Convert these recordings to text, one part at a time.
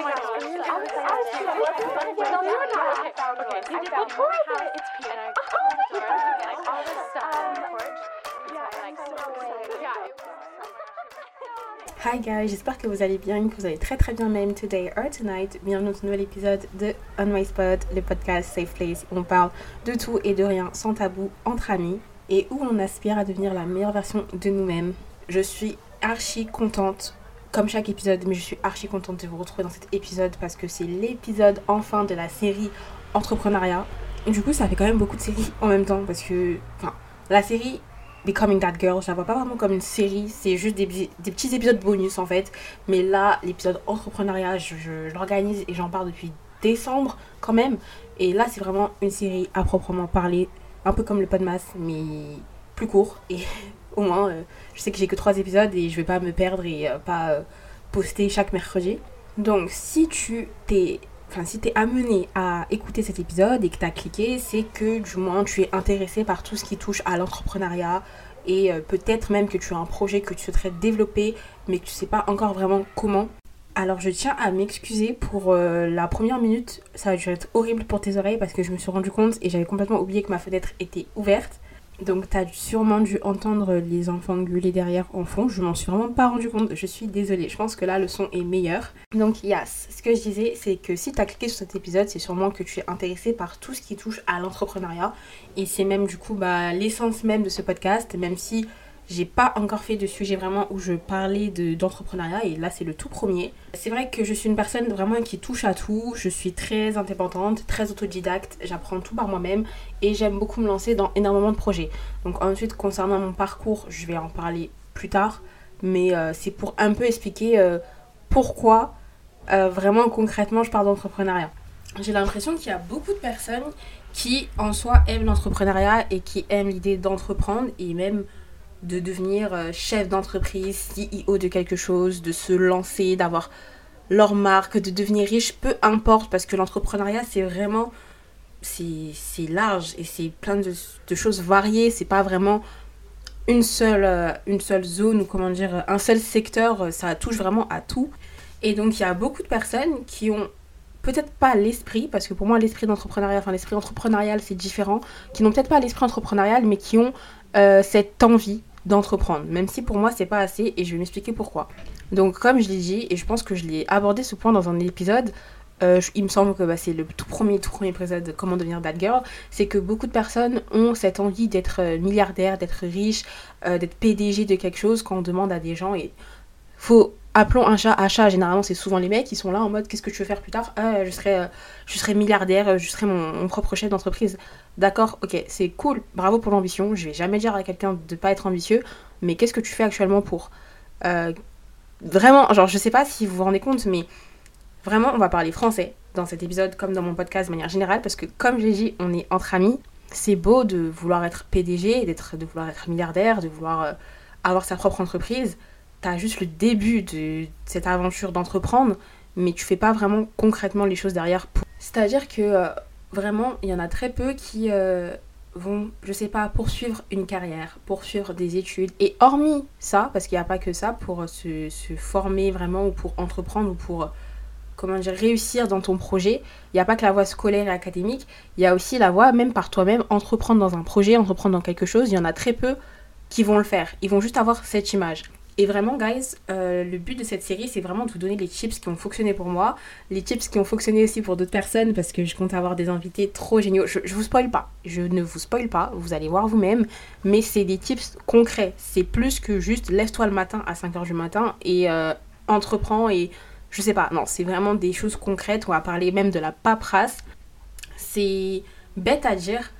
Hi guys, j'espère que vous allez bien, que vous allez très très bien même today or tonight. Bienvenue dans ce nouvel épisode de On My Spot, le podcast Safe Place où on parle de tout et de rien sans tabou entre amis et où on aspire à devenir la meilleure version de nous-mêmes. Je suis archi contente, comme chaque épisode, mais je suis archi contente de vous retrouver dans cet épisode parce que c'est l'épisode enfin de la série Entrepreneuriat. Du coup, ça fait quand même beaucoup de séries en même temps parce que, enfin, la série Becoming That Girl, je la vois pas vraiment comme une série, c'est juste des, petits épisodes bonus en fait. Mais là, l'épisode entrepreneuriat, je, l'organise et j'en parle depuis décembre quand même. Et là, c'est vraiment une série à proprement parler, un peu comme le Podmas, mais plus court. Au moins, euh, je sais que j'ai que trois épisodes et je vais pas me perdre et euh, pas euh, poster chaque mercredi. Donc, si tu t'es enfin si t'es amené à écouter cet épisode et que t'as cliqué, c'est que du moins tu es intéressé par tout ce qui touche à l'entrepreneuriat et peut-être même que tu as un projet que tu souhaiterais développer mais que tu sais pas encore vraiment comment. Alors je tiens à m'excuser pour la première minute, ça va être horrible pour tes oreilles parce que je me suis rendu compte et j'avais complètement oublié que ma fenêtre était ouverte. Donc t'as sûrement dû entendre les enfants gueuler derrière en fond. Je m'en suis vraiment pas rendu compte. Je suis désolée. Je pense que là le son est meilleur. Donc yes, ce que je disais c'est que si t'as cliqué sur cet épisode, c'est sûrement que tu es intéressé par tout ce qui touche à l'entrepreneuriat. Et c'est même du coup bah, l'essence même de ce podcast, même si j'ai pas encore fait de sujet vraiment où je parlais d'entrepreneuriat et là c'est le tout premier. C'est vrai que je suis une personne vraiment qui touche à tout, je suis très indépendante, très autodidacte, j'apprends tout par moi-même et j'aime beaucoup me lancer dans énormément de projets. Donc ensuite concernant mon parcours, je vais en parler plus tard, mais euh, c'est pour un peu expliquer euh, pourquoi euh, vraiment concrètement je parle d'entrepreneuriat. J'ai l'impression qu'il y a beaucoup de personnes qui en soi aiment l'entrepreneuriat et qui aiment l'idée d'entreprendre et même de devenir euh, chef d'entreprise, CEO de quelque chose, de se lancer, d'avoir leur marque, de devenir riche, peu importe, parce que l'entrepreneuriat, c'est vraiment, c'est large et c'est plein de, choses variées, c'est pas vraiment une seule, euh, une seule zone ou comment dire, un seul secteur, euh, ça touche vraiment à tout. Et donc il y a beaucoup de personnes qui ont peut-être pas l'esprit, parce que pour moi l'esprit d'entrepreneuriat, enfin l'esprit entrepreneurial c'est différent, qui n'ont peut-être pas l'esprit entrepreneurial, mais qui ont cette envie d'entreprendre, même si pour moi c'est pas assez et je vais m'expliquer pourquoi. Donc comme je l'ai dit et je pense que je l'ai abordé ce point dans un épisode, euh, il me semble que bah, c'est le tout premier, tout premier épisode de Comment devenir bad girl, c'est que beaucoup de personnes ont cette envie d'être euh, milliardaire, d'être riche, euh, d'être PDG de quelque chose quand on demande à des gens et faut appelons un chat un chat, généralement c'est souvent les mecs qui sont là en mode qu'est-ce que tu veux faire plus tard? Ah, je serai je serai milliardaire, je serai mon propre chef d'entreprise. D'accord, ok, c'est cool, bravo pour l'ambition. Je vais jamais dire à quelqu'un de pas être ambitieux, mais qu'est-ce que tu fais actuellement pour euh, vraiment, genre, je sais pas si vous vous rendez compte, mais vraiment, on va parler français dans cet épisode comme dans mon podcast de manière générale, parce que comme je l'ai dit, on est entre amis. C'est beau de vouloir être PDG, d'être, de vouloir être milliardaire, de vouloir euh, avoir sa propre entreprise. T'as juste le début de cette aventure d'entreprendre, mais tu fais pas vraiment concrètement les choses derrière. C'est-à-dire que euh, vraiment, il y en a très peu qui euh, vont, je sais pas, poursuivre une carrière, poursuivre des études. Et hormis ça, parce qu'il n'y a pas que ça, pour se, former vraiment ou pour entreprendre ou pour, comment dire, réussir dans ton projet, il n'y a pas que la voie scolaire et académique, il y a aussi la voie, même par toi-même, entreprendre dans un projet, entreprendre dans quelque chose. Il y en a très peu qui vont le faire. Ils vont juste avoir cette image. Et vraiment, guys, euh, le but de cette série, c'est vraiment de vous donner les tips qui ont fonctionné pour moi, les tips qui ont fonctionné aussi pour d'autres personnes, parce que je compte avoir des invités trop géniaux. Je, je vous spoil pas, je ne vous spoil pas, vous allez voir vous-même, mais c'est des tips concrets. C'est plus que juste lève-toi le matin à 5h du matin et euh, entreprends et je sais pas, non, c'est vraiment des choses concrètes. On va parler même de la paperasse. C'est bête à dire,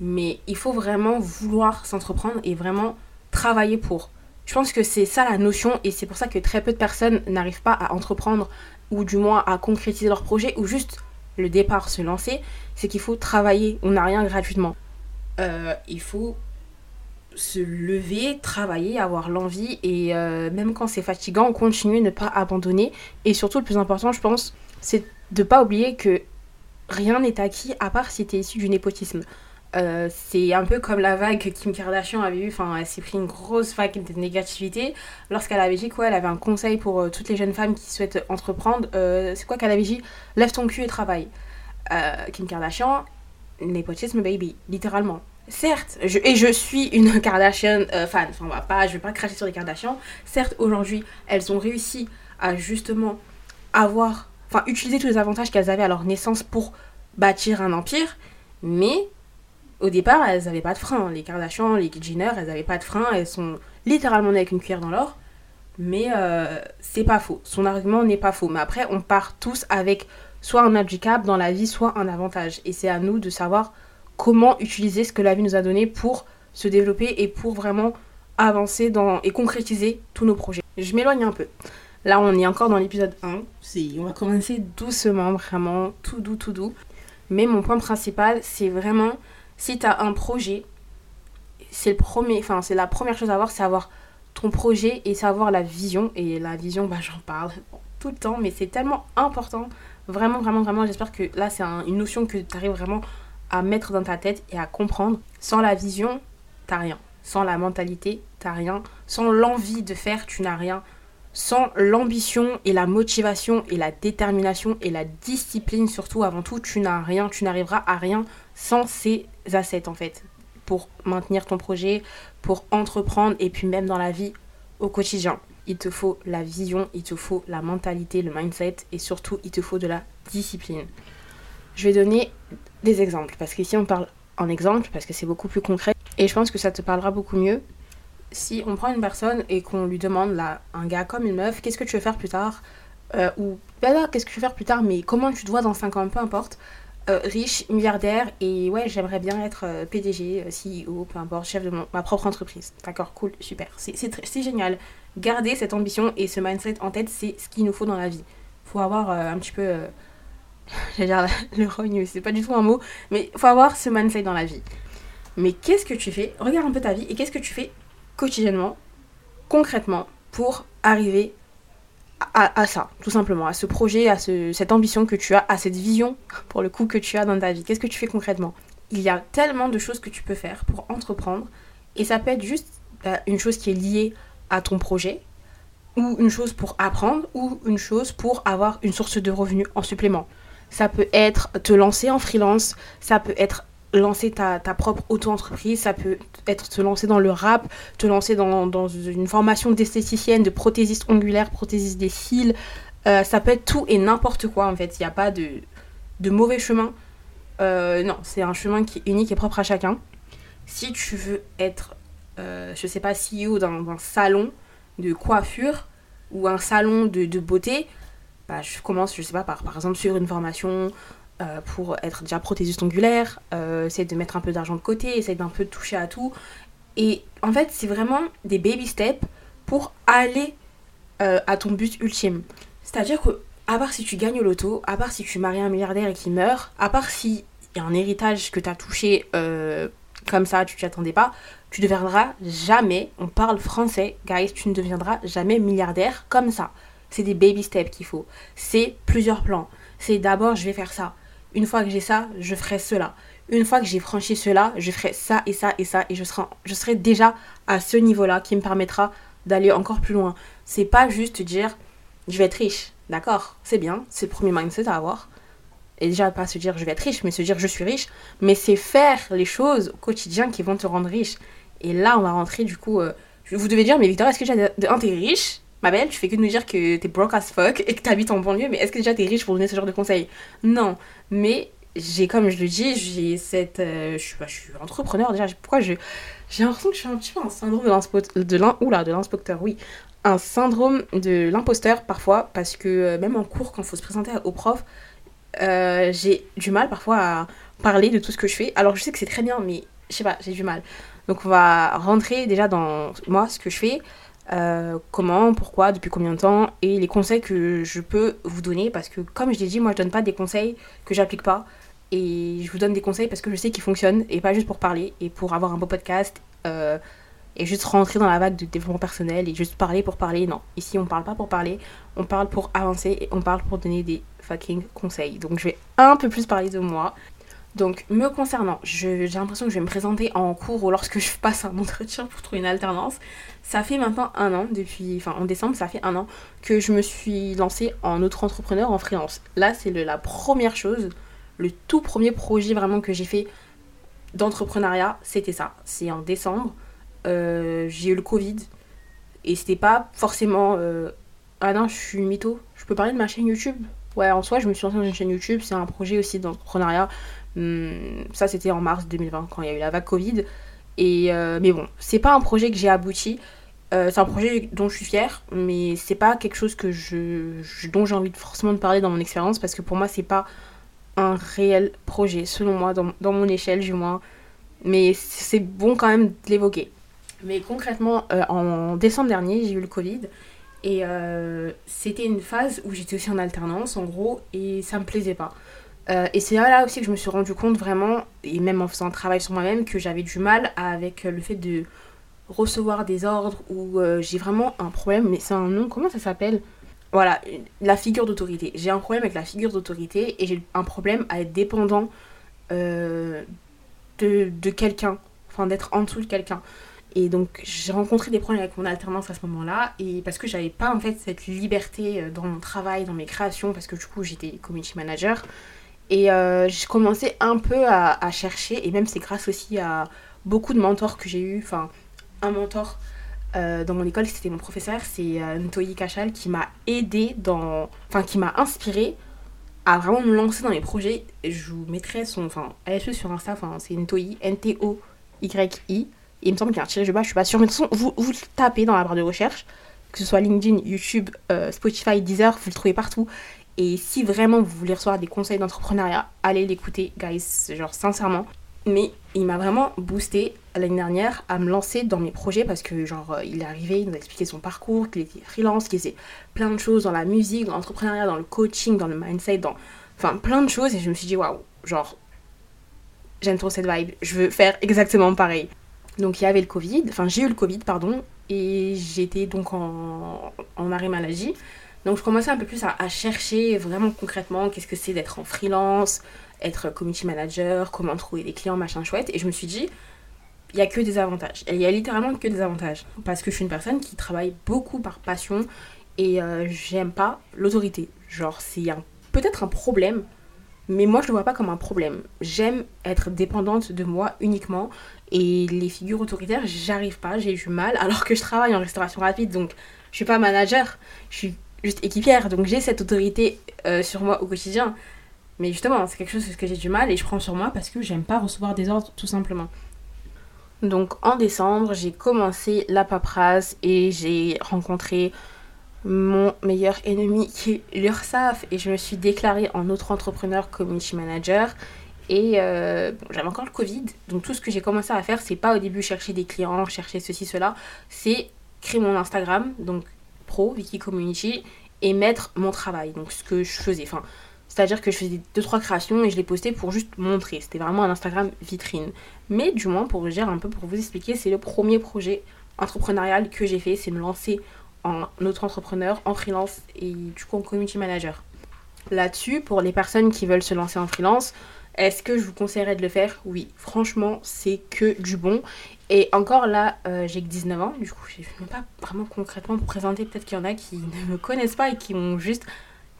mais il faut vraiment vouloir s'entreprendre et vraiment travailler pour. Je pense que c'est ça la notion et c'est pour ça que très peu de personnes n'arrivent pas à entreprendre ou du moins à concrétiser leur projet ou juste le départ, se lancer. C'est qu'il faut travailler. On n'a rien gratuitement. Euh, il faut se lever, travailler, avoir l'envie et euh, même quand c'est fatigant, continuer, ne pas abandonner. Et surtout, le plus important, je pense, c'est de ne pas oublier que rien n'est acquis à part si tu es issu du népotisme. Euh, c'est un peu comme la vague que Kim Kardashian avait eue. Enfin, elle s'est pris une grosse vague de négativité lorsqu'elle avait dit quoi Elle avait un conseil pour euh, toutes les jeunes femmes qui souhaitent entreprendre. Euh, c'est quoi qu'elle avait dit? Lève ton cul et travaille. Kim Kardashian, népotisme baby, littéralement. Certes, je, et je suis une Kardashian fan. Enfin, on va pas, je vais pas cracher sur les Kardashians. Certes, aujourd'hui, elles ont réussi à justement avoir, enfin, utiliser tous les avantages qu'elles avaient à leur naissance pour bâtir un empire. Mais au départ, elles n'avaient pas de frein. Les Kardashian, les Jenner, elles n'avaient pas de frein. Elles sont littéralement nées avec une cuillère dans l'or. Mais euh, c'est pas faux. Son argument n'est pas faux. Mais après, on part tous avec soit un handicap dans la vie, soit un avantage. Et c'est à nous de savoir comment utiliser ce que la vie nous a donné pour se développer et pour vraiment avancer et concrétiser tous nos projets. Je m'éloigne un peu. Là, on est encore dans l'épisode 1. On va commencer doucement, vraiment, tout doux, tout doux. Mais mon point principal, c'est vraiment si tu as un projet, c'est le premier, enfin c'est la première chose à avoir, c'est avoir ton projet et savoir la vision. Et la vision, bah j'en parle tout le temps, mais c'est tellement important. Vraiment, vraiment, vraiment, j'espère que là c'est une notion que tu arrives vraiment à mettre dans ta tête et à comprendre. Sans la vision, t'as rien. Sans la mentalité, t'as rien. Sans l'envie de faire, tu n'as rien. Sans l'ambition et la motivation et la détermination et la discipline surtout avant tout, tu n'as rien, tu n'arriveras à rien sans ces assets en fait pour maintenir ton projet, pour entreprendre et puis même dans la vie au quotidien. Il te faut la vision, il te faut la mentalité, le mindset et surtout il te faut de la discipline. Je vais donner des exemples parce qu'ici on parle en exemple parce que c'est beaucoup plus concret et je pense que ça te parlera beaucoup mieux. Si on prend une personne et qu'on lui demande là, un gars comme une meuf, qu'est-ce que tu veux faire plus tard euh, ou ben qu'est-ce que tu veux faire plus tard, mais comment tu te vois dans 5 ans, peu importe. Euh, riche, milliardaire, et ouais, j'aimerais bien être euh, PDG, euh, CEO, peu importe, chef de ma propre entreprise. D'accord, cool, super. C'est génial. Garder cette ambition et ce mindset en tête, c'est ce qu'il nous faut dans la vie. Faut avoir un petit peu. J'allais dire le rogne, c'est pas du tout un mot, mais faut avoir ce mindset dans la vie. Mais qu'est-ce que tu fais? Regarde un peu ta vie et qu'est-ce que tu fais quotidiennement, concrètement, pour arriver à, ça, tout simplement, à ce projet, à cette ambition que tu as, à cette vision, pour le coup, que tu as dans ta vie. Qu'est-ce que tu fais concrètement? Il y a tellement de choses que tu peux faire pour entreprendre, et ça peut être juste bah, une chose qui est liée à ton projet, ou une chose pour apprendre, ou une chose pour avoir une source de revenus en supplément. Ça peut être te lancer en freelance, ça peut être lancer ta, propre auto-entreprise, ça peut être te lancer dans le rap, te lancer dans, une formation d'esthéticienne, de prothésiste ongulaire, prothésiste des cils, euh, ça peut être tout et n'importe quoi en fait, il n'y a pas de, de mauvais chemin. Euh, non, c'est un chemin qui est unique et propre à chacun. Si tu veux être, euh, je sais pas, CEO d'un salon de coiffure ou un salon de, beauté, bah, je commence, je sais pas, par, par exemple sur une formation euh, pour être déjà prothésiste ongulaire, euh, essayer de mettre un peu d'argent de côté, essayer d'un peu toucher à tout. Et en fait, c'est vraiment des baby steps pour aller euh, à ton but ultime. C'est-à-dire que, à part si tu gagnes au loto, à part si tu maries un milliardaire et qu'il meurt, à part si y a un héritage que tu as touché comme ça, tu t'y attendais pas, tu ne deviendras jamais, on parle français, guys, tu ne deviendras jamais milliardaire comme ça. C'est des baby steps qu'il faut. C'est plusieurs plans. C'est d'abord, je vais faire ça. Une fois que j'ai ça, je ferai cela. Une fois que j'ai franchi cela, je ferai ça et ça et ça et je serai, déjà à ce niveau-là qui me permettra d'aller encore plus loin. C'est pas juste dire je vais être riche. D'accord, c'est bien, c'est le premier mindset à avoir. Et déjà, pas se dire je vais être riche, mais se dire je suis riche. Mais c'est faire les choses au quotidien qui vont te rendre riche. Et là, on va rentrer du coup. Euh, vous devez dire, mais Victor, est-ce que de, un, riche? Ma belle, tu fais que de nous dire que t'es broke as fuck et que t'habites en banlieue, mais est-ce que déjà t'es riche pour donner ce genre de conseils? Non. Mais j'ai, comme je le dis, j'ai cette. Euh, je, suis, entrepreneur déjà. Pourquoi je. J'ai l'impression que je suis un petit peu un syndrome. De l'inspecteur, oui. Un syndrome de l'imposteur parfois, parce que euh, même en cours, quand il faut se présenter au prof, euh, j'ai du mal parfois à parler de tout ce que je fais. Alors je sais que c'est très bien, mais je sais pas, j'ai du mal. Donc on va rentrer déjà dans moi, ce que je fais. Euh, comment, pourquoi, depuis combien de temps et les conseils que je peux vous donner parce que comme je l'ai dit, moi je donne pas des conseils que j'applique pas et je vous donne des conseils parce que je sais qu'ils fonctionnent et pas juste pour parler et pour avoir un beau podcast euh, et juste rentrer dans la vague de développement personnel et juste parler pour parler. Non, ici on parle pas pour parler, on parle pour avancer et on parle pour donner des fucking conseils. Donc je vais un peu plus parler de moi. Donc, me concernant, j'ai l'impression que je vais me présenter en cours ou lorsque je passe un entretien pour trouver une alternance. Ça fait maintenant un an, depuis, enfin en décembre, ça fait un an que je me suis lancée en auto-entrepreneur en freelance. Là, c'est la première chose, le tout premier projet vraiment que j'ai fait d'entrepreneuriat, c'était ça. C'est en décembre. Euh, j'ai eu le Covid et c'était pas forcément. Euh, ah non, je suis mytho. Je peux parler de ma chaîne YouTube? Ouais, en soi, je me suis lancée dans une chaîne YouTube. C'est un projet aussi d'entrepreneuriat. Hum, ça, c'était en mars 2020 quand il y a eu la vague Covid. Et, euh, mais bon, c'est pas un projet que j'ai abouti. Euh, c'est un projet dont je suis fière, mais c'est pas quelque chose que je, dont j'ai envie forcément de parler dans mon expérience parce que pour moi, c'est pas un réel projet, selon moi, dans, dans mon échelle du moins. Mais c'est bon quand même de l'évoquer. Mais concrètement, euh, en décembre dernier, j'ai eu le Covid. Et c'était une phase où j'étais aussi en alternance, en gros, et ça me plaisait pas. Euh, et c'est là aussi que je me suis rendu compte vraiment, et même en faisant un travail sur moi-même, que j'avais du mal avec le fait de recevoir des ordres ou euh, j'ai vraiment un problème, mais c'est un nom, comment ça s'appelle? Voilà, la figure d'autorité. J'ai un problème avec la figure d'autorité et j'ai un problème à être dépendant euh, de, de quelqu'un, enfin d'être en dessous de quelqu'un. Et donc j'ai rencontré des problèmes avec mon alternance à ce moment-là et parce que j'avais pas en fait cette liberté dans mon travail, dans mes créations parce que du coup j'étais community manager et euh, j'ai commencé un peu à, chercher, et même c'est grâce aussi à beaucoup de mentors que j'ai eu. Enfin, un mentor euh, dans mon école, c'était mon professeur, c'est euh, Ntoyi Kachal, qui m'a aidé dans. Enfin, qui m'a inspiré à vraiment me lancer dans mes projets. Je vous mettrai son. Enfin, allez sur Insta, enfin, c'est Ntoyi, N-T-O-Y-I. Il me semble qu'il y a un tiré de bas, je suis pas sûre. Mais de toute façon, vous, vous tapez dans la barre de recherche, que ce soit LinkedIn, YouTube, Spotify, Deezer, vous le trouvez partout. Et si vraiment vous voulez recevoir des conseils d'entrepreneuriat, allez l'écouter, guys, genre sincèrement. Mais il m'a vraiment boosté l'année dernière à me lancer dans mes projets parce que genre euh, il est arrivé, il nous a expliqué son parcours, qu'il était freelance, qu'il faisait plein de choses dans la musique, dans l'entrepreneuriat, dans le coaching, dans le mindset, dans enfin plein de choses et je me suis dit waouh, genre j'aime trop cette vibe, je veux faire exactement pareil. Donc il y avait le Covid, enfin j'ai eu le Covid pardon et j'étais donc en, en arrêt maladie. Donc je commençais un peu plus à, chercher vraiment concrètement qu'est-ce que c'est d'être en freelance, être community manager, comment trouver des clients, machin chouette. Et je me suis dit, il n'y a que des avantages. Il y a littéralement que des avantages. Parce que je suis une personne qui travaille beaucoup par passion et euh, j'aime pas l'autorité. Genre, c'est peut-être un problème, mais moi je le vois pas comme un problème. J'aime être dépendante de moi uniquement et les figures autoritaires, j'arrive pas, j'ai du mal alors que je travaille en restauration rapide donc je suis pas manager, je suis juste équipière, donc j'ai cette autorité euh, sur moi au quotidien. Mais justement, c'est quelque chose que j'ai du mal et je prends sur moi parce que j'aime pas recevoir des ordres tout simplement. Donc en décembre, j'ai commencé la paperasse et j'ai rencontré mon meilleur ennemi qui est l'URSAF et je me suis déclarée en autre entrepreneur community manager. Et euh, j'avais encore le Covid, donc tout ce que j'ai commencé à faire, c'est pas au début chercher des clients, chercher ceci, cela, c'est créer mon Instagram, donc pro, Wiki Community, et mettre mon travail, donc ce que je faisais. Enfin, c'est-à-dire que je faisais deux trois créations et je les postais pour juste montrer. C'était vraiment un Instagram vitrine. Mais du moins, pour dire un peu, pour vous expliquer, c'est le premier projet entrepreneurial que j'ai fait, c'est me lancer en auto-entrepreneur, en freelance et du coup en community manager. Là-dessus, pour les personnes qui veulent se lancer en freelance, est-ce que je vous conseillerais de le faire? Oui, franchement, c'est que du bon. Et encore là, euh, j'ai que 19 ans, du coup, je ne même pas vraiment concrètement pour présenter. Peut-être qu'il y en a qui ne me connaissent pas et qui ont juste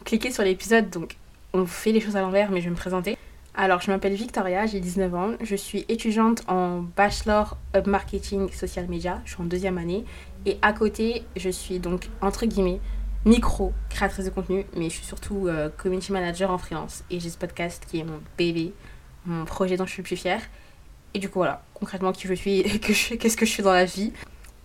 cliqué sur l'épisode. Donc, on fait les choses à l'envers, mais je vais me présenter. Alors, je m'appelle Victoria, j'ai 19 ans. Je suis étudiante en Bachelor of Marketing Social Media. Je suis en deuxième année. Et à côté, je suis donc, entre guillemets, micro créatrice de contenu, mais je suis surtout euh, community manager en freelance. Et j'ai ce podcast qui est mon bébé, mon projet dont je suis le plus fière. Et du coup, voilà, concrètement, qui je suis et qu'est-ce que je fais dans la vie.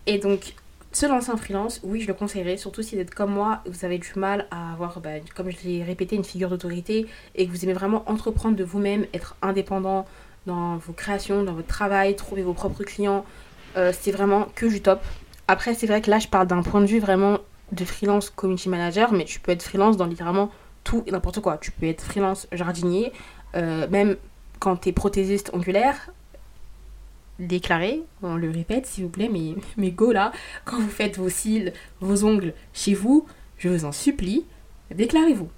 Et donc, se lancer en freelance, oui, je le conseillerais, surtout si vous êtes comme moi, vous avez du mal à avoir, bah, comme je l'ai répété, une figure d'autorité et que vous aimez vraiment entreprendre de vous-même, être indépendant dans vos créations, dans votre travail, trouver vos propres clients. Euh, c'est vraiment que du top. Après, c'est vrai que là, je parle d'un point de vue vraiment de freelance community manager, mais tu peux être freelance dans littéralement tout et n'importe quoi. Tu peux être freelance jardinier, euh, même quand tu es prothésiste ongulaire, déclaré, on le répète s'il vous plaît, mais, mais go là, quand vous faites vos cils, vos ongles chez vous, je vous en supplie, déclarez-vous.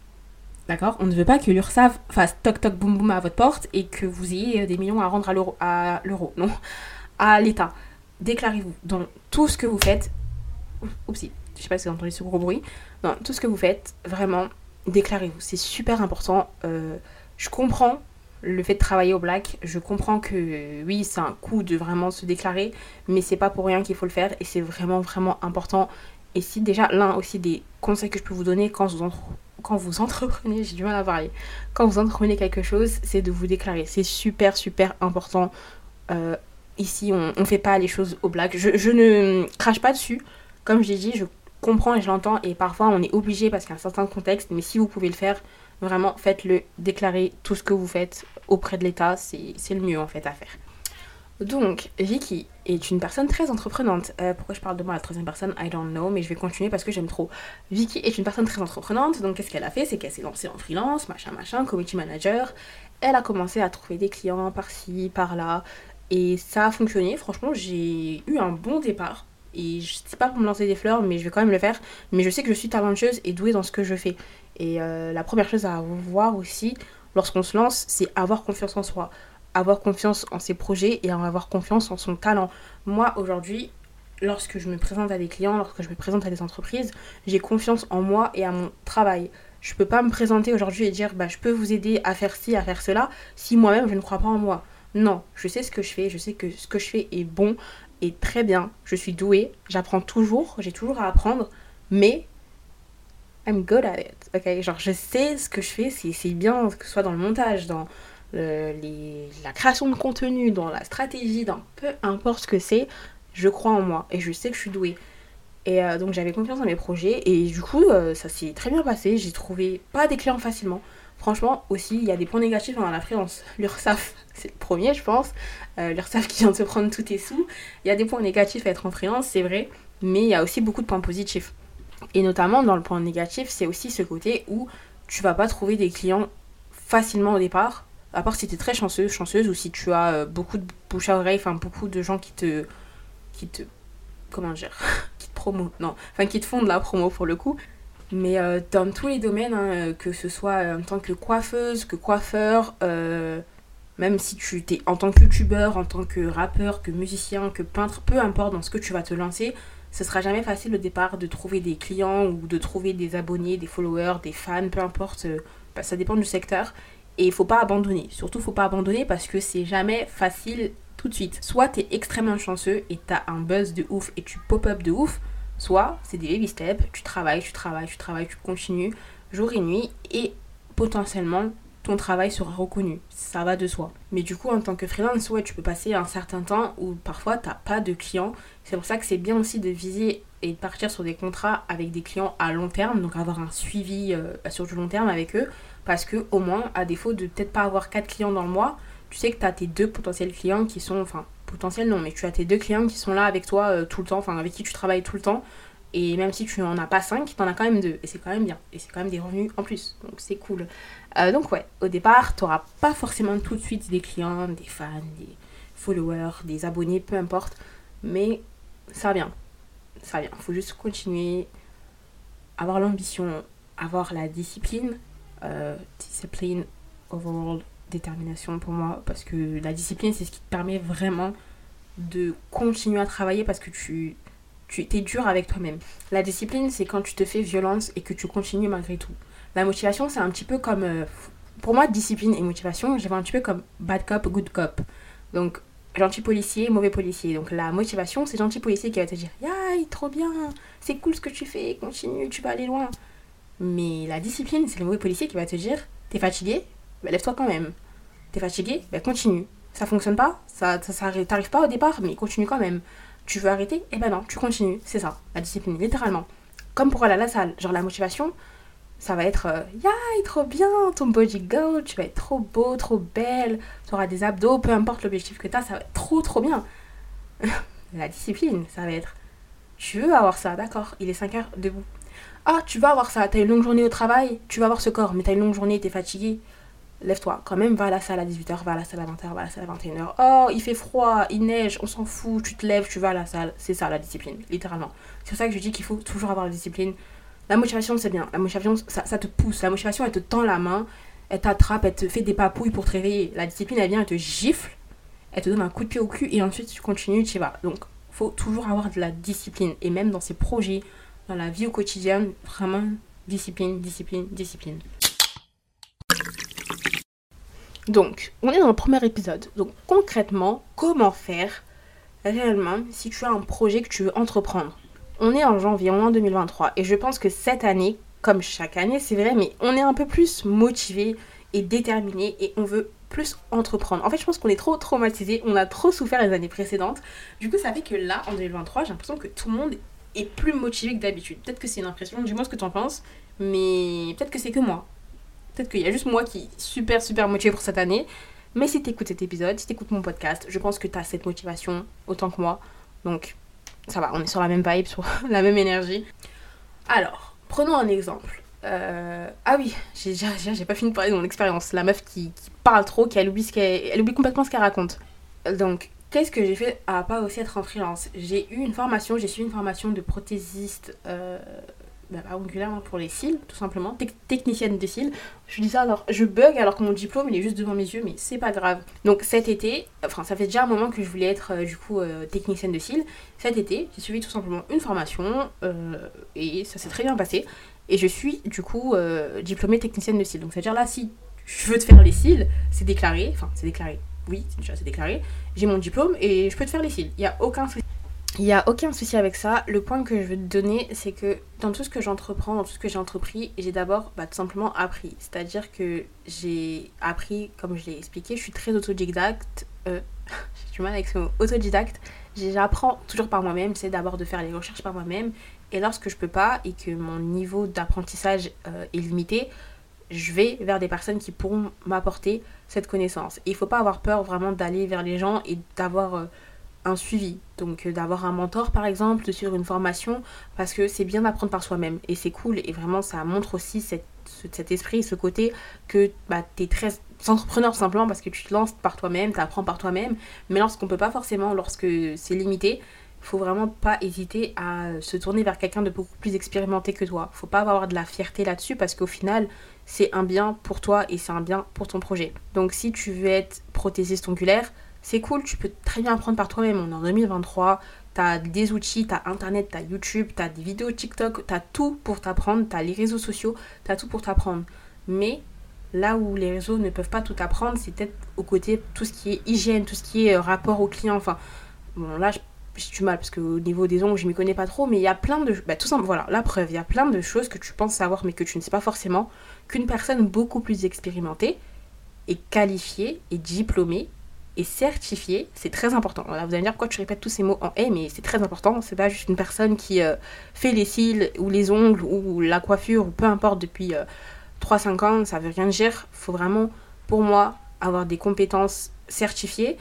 D'accord? On ne veut pas que l'URSSAF fasse toc toc boum boum à votre porte et que vous ayez des millions à rendre à l'euro. Non, à l'État. Déclarez-vous dans tout ce que vous faites. Oupsie, je sais pas si vous entendez ce gros bruit. Dans tout ce que vous faites, vraiment, déclarez-vous. C'est super important. Euh, je comprends le fait de travailler au black, je comprends que oui, c'est un coup de vraiment se déclarer, mais c'est pas pour rien qu'il faut le faire et c'est vraiment vraiment important. Et si déjà l'un aussi des conseils que je peux vous donner quand vous, quand vous entreprenez, j'ai du mal à parler, quand vous entreprenez quelque chose, c'est de vous déclarer. C'est super super important. Euh, ici, on ne fait pas les choses au black. Je, ne crache pas dessus. Comme je l'ai dit, je comprends et je l'entends et parfois on est obligé parce qu'il y a un certain contexte, mais si vous pouvez le faire, Vraiment, faites-le, déclarez tout ce que vous faites auprès de l'État, c'est le mieux en fait à faire. Donc, Vicky est une personne très entreprenante. Euh, pourquoi je parle de moi à la troisième personne? I don't know, mais je vais continuer parce que j'aime trop. Vicky est une personne très entreprenante, donc qu'est-ce qu'elle a fait? C'est qu'elle s'est lancée en freelance, machin, machin, community manager. Elle a commencé à trouver des clients par-ci, par-là, et ça a fonctionné. Franchement, j'ai eu un bon départ. Et je sais pas pour me lancer des fleurs, mais je vais quand même le faire. Mais je sais que je suis talentueuse et douée dans ce que je fais. Et euh, la première chose à voir aussi lorsqu'on se lance, c'est avoir confiance en soi, avoir confiance en ses projets et avoir confiance en son talent. Moi, aujourd'hui, lorsque je me présente à des clients, lorsque je me présente à des entreprises, j'ai confiance en moi et à mon travail. Je peux pas me présenter aujourd'hui et dire bah, je peux vous aider à faire ci, à faire cela, si moi-même je ne crois pas en moi. Non, je sais ce que je fais, je sais que ce que je fais est bon et très bien. Je suis douée, j'apprends toujours, j'ai toujours à apprendre, mais I'm good at it. Ok, genre je sais ce que je fais, c'est bien que ce soit dans le montage, dans les, la création de contenu, dans la stratégie, dans peu importe ce que c'est, je crois en moi et je sais que je suis douée. Et euh, donc j'avais confiance dans mes projets et du coup euh, ça s'est très bien passé. J'ai trouvé pas des clients facilement. Franchement aussi il y a des points négatifs dans la freelance. L'URSAF c'est le premier je pense. Euh, L'URSAF qui vient de se prendre tous tes sous. Il y a des points négatifs à être en freelance c'est vrai. Mais il y a aussi beaucoup de points positifs. Et notamment dans le point négatif, c'est aussi ce côté où tu vas pas trouver des clients facilement au départ, à part si tu es très chanceuse, chanceuse ou si tu as euh, beaucoup de bouche à oreille, enfin beaucoup de gens qui te qui te comment dire, qui te promo, non, enfin qui te font de la promo pour le coup. Mais euh, dans tous les domaines, hein, que ce soit en tant que coiffeuse, que coiffeur, euh, même si tu es en tant que youtubeur, en tant que rappeur, que musicien, que peintre, peu importe dans ce que tu vas te lancer, ce sera jamais facile au départ de trouver des clients ou de trouver des abonnés, des followers, des fans, peu importe. Euh, bah, ça dépend du secteur. Et il faut pas abandonner. Surtout, faut pas abandonner parce que c'est jamais facile tout de suite. Soit tu es extrêmement chanceux et tu as un buzz de ouf et tu pop-up de ouf. Soit c'est des baby steps, tu travailles, tu travailles, tu travailles, tu continues jour et nuit et potentiellement ton travail sera reconnu. Ça va de soi. Mais du coup, en tant que freelance, ouais, tu peux passer un certain temps où parfois tu n'as pas de clients. C'est pour ça que c'est bien aussi de viser et de partir sur des contrats avec des clients à long terme, donc avoir un suivi euh, sur du long terme avec eux, parce que au moins, à défaut de peut-être pas avoir quatre clients dans le mois, tu sais que tu as tes deux potentiels clients qui sont, enfin, potentiels non, mais tu as tes deux clients qui sont là avec toi euh, tout le temps, enfin, avec qui tu travailles tout le temps, et même si tu n'en as pas 5, tu en as quand même 2. Et c'est quand même bien. Et c'est quand même des revenus en plus. Donc c'est cool. Euh, donc ouais, au départ, tu n'auras pas forcément tout de suite des clients, des fans, des followers, des abonnés, peu importe. Mais ça vient. Ça vient. Faut juste continuer, avoir l'ambition, avoir la discipline. Euh, discipline, overall, détermination pour moi. Parce que la discipline, c'est ce qui te permet vraiment de continuer à travailler parce que tu tu es dur avec toi-même. La discipline, c'est quand tu te fais violence et que tu continues malgré tout. La motivation, c'est un petit peu comme. Euh, pour moi, discipline et motivation, je vois un petit peu comme bad cop, good cop. Donc, gentil policier, mauvais policier. Donc, la motivation, c'est gentil policier qui va te dire Yaï, trop bien, c'est cool ce que tu fais, continue, tu vas aller loin. Mais la discipline, c'est le mauvais policier qui va te dire T'es fatigué bah, Lève-toi quand même. T'es fatigué bah, Continue. Ça fonctionne pas Ça, pas au départ, mais continue quand même tu veux arrêter? Eh ben non, tu continues. C'est ça, la discipline, littéralement. Comme pour aller à la salle, genre la motivation, ça va être euh, trop bien, ton body goal, tu vas être trop beau, trop belle, tu auras des abdos, peu importe l'objectif que tu as, ça va être trop trop bien. la discipline, ça va être tu veux avoir ça, d'accord, il est 5 heures debout. Ah, tu vas avoir ça, t'as une longue journée au travail, tu vas avoir ce corps, mais t'as une longue journée, t'es fatigué lève-toi, quand même, va à la salle à 18h, va à la salle à 20h, va à la salle à 21h. Oh, il fait froid, il neige, on s'en fout, tu te lèves, tu vas à la salle. C'est ça la discipline, littéralement. C'est pour ça que je dis qu'il faut toujours avoir la discipline. La motivation, c'est bien. La motivation, ça, te pousse. La motivation, elle te tend la main, elle t'attrape, elle te fait des papouilles pour te réveiller. La discipline, elle vient, elle te gifle, elle te donne un coup de pied au cul et ensuite tu continues, tu y vas. Donc, faut toujours avoir de la discipline. Et même dans ses projets, dans la vie au quotidien, vraiment, discipline, discipline, discipline. Donc, on est dans le premier épisode. Donc, concrètement, comment faire réellement si tu as un projet que tu veux entreprendre? On est en janvier, en 2023. Et je pense que cette année, comme chaque année, c'est vrai, mais on est un peu plus motivé et déterminé et on veut plus entreprendre. En fait, je pense qu'on est trop traumatisé, on a trop souffert les années précédentes. Du coup, ça fait que là, en 2023, j'ai l'impression que tout le monde est plus motivé que d'habitude. Peut-être que c'est une impression, dis-moi ce que tu en penses, mais peut-être que c'est que moi. Peut-être qu'il y a juste moi qui super, super motivé pour cette année. Mais si tu écoutes cet épisode, si tu écoutes mon podcast, je pense que tu as cette motivation autant que moi. Donc, ça va, on est sur la même vibe, sur la même énergie. Alors, prenons un exemple. Euh, ah oui, j'ai pas fini de parler de mon expérience. La meuf qui, parle trop, qui elle oublie, elle oublie complètement ce qu'elle raconte. Donc, qu'est-ce que j'ai fait à pas aussi être en freelance? J'ai eu une formation, j'ai suivi une formation de prothésiste euh, bah, hein, pour les cils, tout simplement, technicienne des cils. Je dis ça alors, je bug alors que mon diplôme il est juste devant mes yeux, mais c'est pas grave. Donc cet été, enfin ça fait déjà un moment que je voulais être euh, du coup euh, technicienne de cils. Cet été, j'ai suivi tout simplement une formation euh, et ça s'est très bien passé. Et je suis du coup diplômée technicienne de cils. Donc c'est-à-dire là, si je veux te faire les cils, c'est déclaré, enfin c'est déclaré, oui, c'est déclaré. J'ai mon diplôme et je peux te faire les cils. Il n'y a aucun souci. Il n'y a aucun souci avec ça. Le point que je veux te donner, c'est que dans tout ce que j'entreprends, dans tout ce que j'ai entrepris, j'ai d'abord bah, tout simplement appris. C'est-à-dire que j'ai appris, comme je l'ai expliqué, je suis très autodidacte. Euh, j'ai du mal avec ce mot, autodidacte. J'apprends toujours par moi-même, c'est d'abord de faire les recherches par moi-même. Et lorsque je peux pas et que mon niveau d'apprentissage euh, est limité, je vais vers des personnes qui pourront m'apporter cette connaissance. Il faut pas avoir peur vraiment d'aller vers les gens et d'avoir... Euh, un suivi. Donc euh, d'avoir un mentor par exemple, de suivre une formation, parce que c'est bien d'apprendre par soi-même. Et c'est cool, et vraiment ça montre aussi cet esprit, ce côté que bah, tu es très entrepreneur simplement parce que tu te lances par toi-même, tu apprends par toi-même. Mais lorsqu'on peut pas forcément, lorsque c'est limité, faut vraiment pas hésiter à se tourner vers quelqu'un de beaucoup plus expérimenté que toi. Faut pas avoir de la fierté là-dessus parce qu'au final, c'est un bien pour toi et c'est un bien pour ton projet. Donc si tu veux être prothésiste ongulaire, c'est cool, tu peux très bien apprendre par toi-même. On est en 2023, tu as des outils, tu as Internet, tu as YouTube, tu as des vidéos TikTok, tu as tout pour t'apprendre, tu as les réseaux sociaux, tu as tout pour t'apprendre. Mais là où les réseaux ne peuvent pas tout apprendre, c'est peut-être au côté tout ce qui est hygiène, tout ce qui est euh, rapport au client. Enfin, bon, là, j'ai du mal parce qu'au niveau des ongles, je m'y connais pas trop, mais il y a plein de. Bah, tout simplement, voilà, la preuve, il y a plein de choses que tu penses savoir, mais que tu ne sais pas forcément, qu'une personne beaucoup plus expérimentée et qualifiée et diplômée et certifié, c'est très important. vous allez me dire pourquoi tu répètes tous ces mots en et, mais c'est très important. C'est pas juste une personne qui euh, fait les cils ou les ongles ou la coiffure ou peu importe depuis 3-5 euh, ans, ça veut rien dire. Faut vraiment, pour moi, avoir des compétences certifiées.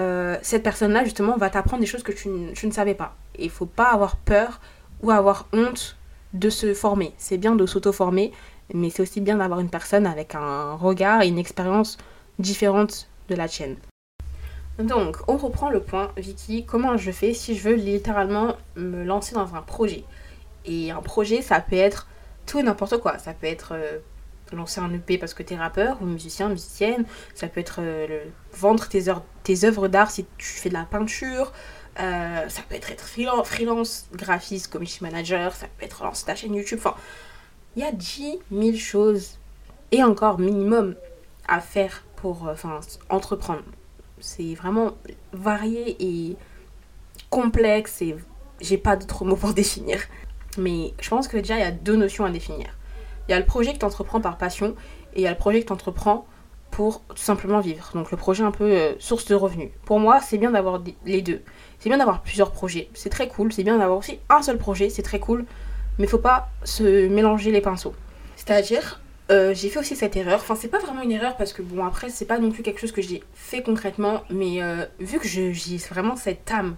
Euh, cette personne-là, justement, va t'apprendre des choses que tu, ne savais pas. Et il faut pas avoir peur ou avoir honte de se former. C'est bien de s'auto-former, mais c'est aussi bien d'avoir une personne avec un regard et une expérience différente de la tienne. Donc, on reprend le point, Vicky, comment je fais si je veux littéralement me lancer dans un projet? Et un projet, ça peut être tout et n'importe quoi. Ça peut être euh, lancer un EP parce que tu es rappeur ou musicien, musicienne. Ça peut être euh, vendre tes, tes œuvres d'art si tu fais de la peinture. Euh, ça peut être être freelance, freelance, graphiste, community manager. Ça peut être lancer ta chaîne YouTube. Enfin, il y a 10 000 choses et encore minimum à faire pour entreprendre c'est vraiment varié et complexe et j'ai pas d'autres mots pour définir. Mais je pense que déjà il y a deux notions à définir. Il y a le projet que tu entreprends par passion et il y a le projet que tu entreprends pour tout simplement vivre. Donc le projet un peu euh, source de revenus. Pour moi, c'est bien d'avoir les deux. C'est bien d'avoir plusieurs projets. C'est très cool. C'est bien d'avoir aussi un seul projet. C'est très cool. Mais faut pas se mélanger les pinceaux. C'est-à-dire, euh, j'ai fait aussi cette erreur. Enfin, c'est pas vraiment une erreur parce que, bon, après, c'est pas non plus quelque chose que j'ai fait concrètement. Mais euh, vu que j'ai vraiment cette âme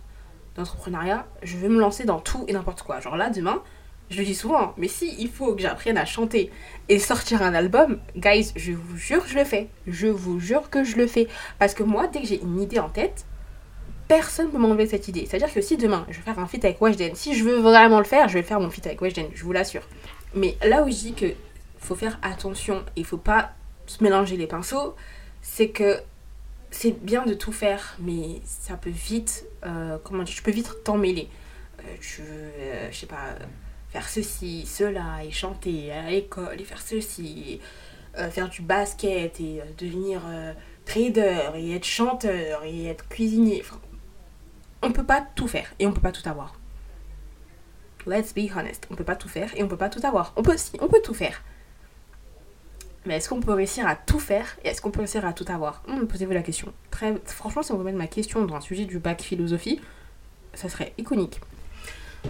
d'entrepreneuriat, je veux me lancer dans tout et n'importe quoi. Genre là, demain, je le dis souvent, mais si il faut que j'apprenne à chanter et sortir un album, guys, je vous jure je le fais. Je vous jure que je le fais. Parce que moi, dès que j'ai une idée en tête, personne peut m'enlever cette idée. C'est-à-dire que si demain je vais faire un feat avec Weshden, si je veux vraiment le faire, je vais faire mon feat avec Weshden, je vous l'assure. Mais là où je dis que faut faire attention et faut pas se mélanger les pinceaux, c'est que c'est bien de tout faire, mais ça peut vite, euh, comment tu peux vite t'emmêler. Euh, tu veux, euh, je sais pas, faire ceci, cela, et chanter à l'école, et faire ceci, et, faire du basket, et devenir trader, et être chanteur, et être cuisinier. On peut pas tout faire, et on peut pas tout avoir. Let's be honest, on peut pas tout faire, et on peut pas tout avoir. On peut, si, on peut tout faire. Mais est-ce qu'on peut réussir à tout faire et est-ce qu'on peut réussir à tout avoir hmm, Posez-vous la question. Très, franchement, si on veut mettre ma question dans un sujet du bac philosophie, ça serait iconique.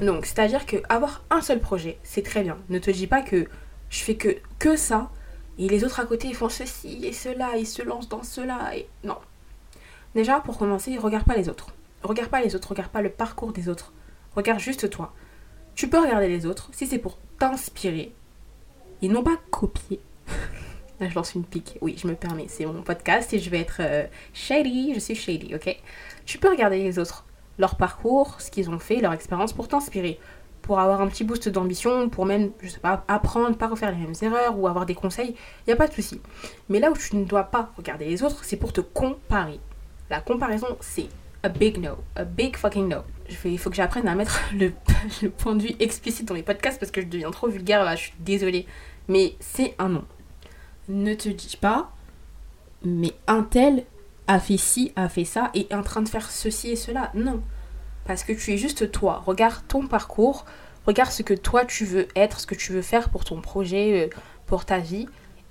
Donc, c'est-à-dire que avoir un seul projet, c'est très bien. Ne te dis pas que je fais que, que ça et les autres à côté ils font ceci et cela, ils se lancent dans cela non. Déjà, pour commencer, regarde pas les autres. Regarde pas les autres, regarde pas le parcours des autres. Regarde juste toi. Tu peux regarder les autres si c'est pour t'inspirer et non pas copier Là, je lance une pique. Oui, je me permets. C'est mon podcast et je vais être euh, shady. Je suis shady, ok? Tu peux regarder les autres, leur parcours, ce qu'ils ont fait, leur expérience pour t'inspirer. Pour avoir un petit boost d'ambition, pour même, je sais pas, apprendre, pas refaire les mêmes erreurs ou avoir des conseils, il n'y a pas de souci. Mais là où tu ne dois pas regarder les autres, c'est pour te comparer. La comparaison, c'est a big no. A big fucking no. Il faut que j'apprenne à mettre le, point de vue explicite dans mes podcasts parce que je deviens trop vulgaire je suis désolée. Mais c'est un non ne te dis pas, mais un tel a fait ci, a fait ça, et est en train de faire ceci et cela. Non. Parce que tu es juste toi. Regarde ton parcours, regarde ce que toi tu veux être, ce que tu veux faire pour ton projet, euh, pour ta vie.